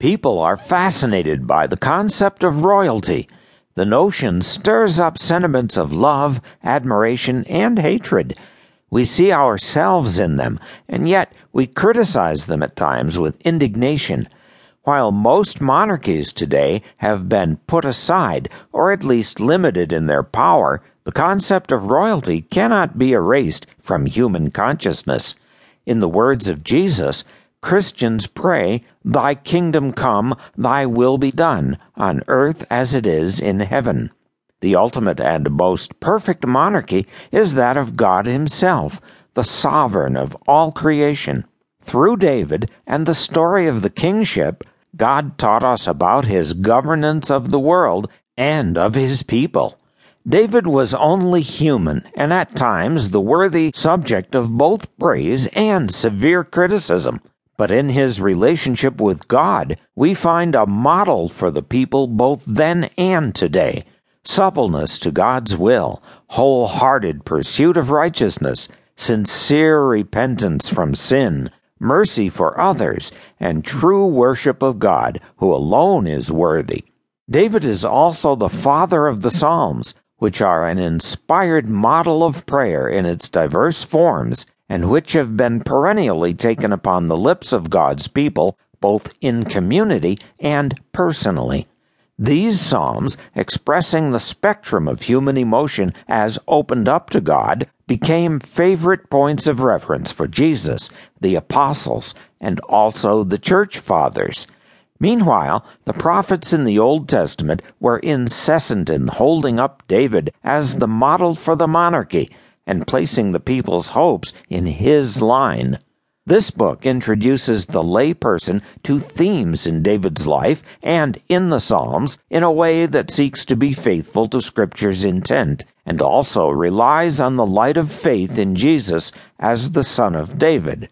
People are fascinated by the concept of royalty. The notion stirs up sentiments of love, admiration, and hatred. We see ourselves in them, and yet we criticize them at times with indignation. While most monarchies today have been put aside, or at least limited in their power, the concept of royalty cannot be erased from human consciousness. In the words of Jesus, Christians pray, Thy kingdom come, Thy will be done, on earth as it is in heaven. The ultimate and most perfect monarchy is that of God Himself, the sovereign of all creation. Through David and the story of the kingship, God taught us about His governance of the world and of His people. David was only human and at times the worthy subject of both praise and severe criticism. But in his relationship with God, we find a model for the people both then and today suppleness to God's will, wholehearted pursuit of righteousness, sincere repentance from sin, mercy for others, and true worship of God, who alone is worthy. David is also the father of the Psalms, which are an inspired model of prayer in its diverse forms, and which have been perennially taken upon the lips of God's people, both in community and personally. These Psalms, expressing the spectrum of human emotion as opened up to God, became favorite points of reference for Jesus, the apostles, and also the church fathers. Meanwhile, the prophets in the Old Testament were incessant in holding up David as the model for the monarchy and placing the people's hopes in his line. This book introduces the layperson to themes in David's life and in the Psalms in a way that seeks to be faithful to Scripture's intent and also relies on the light of faith in Jesus as the Son of David.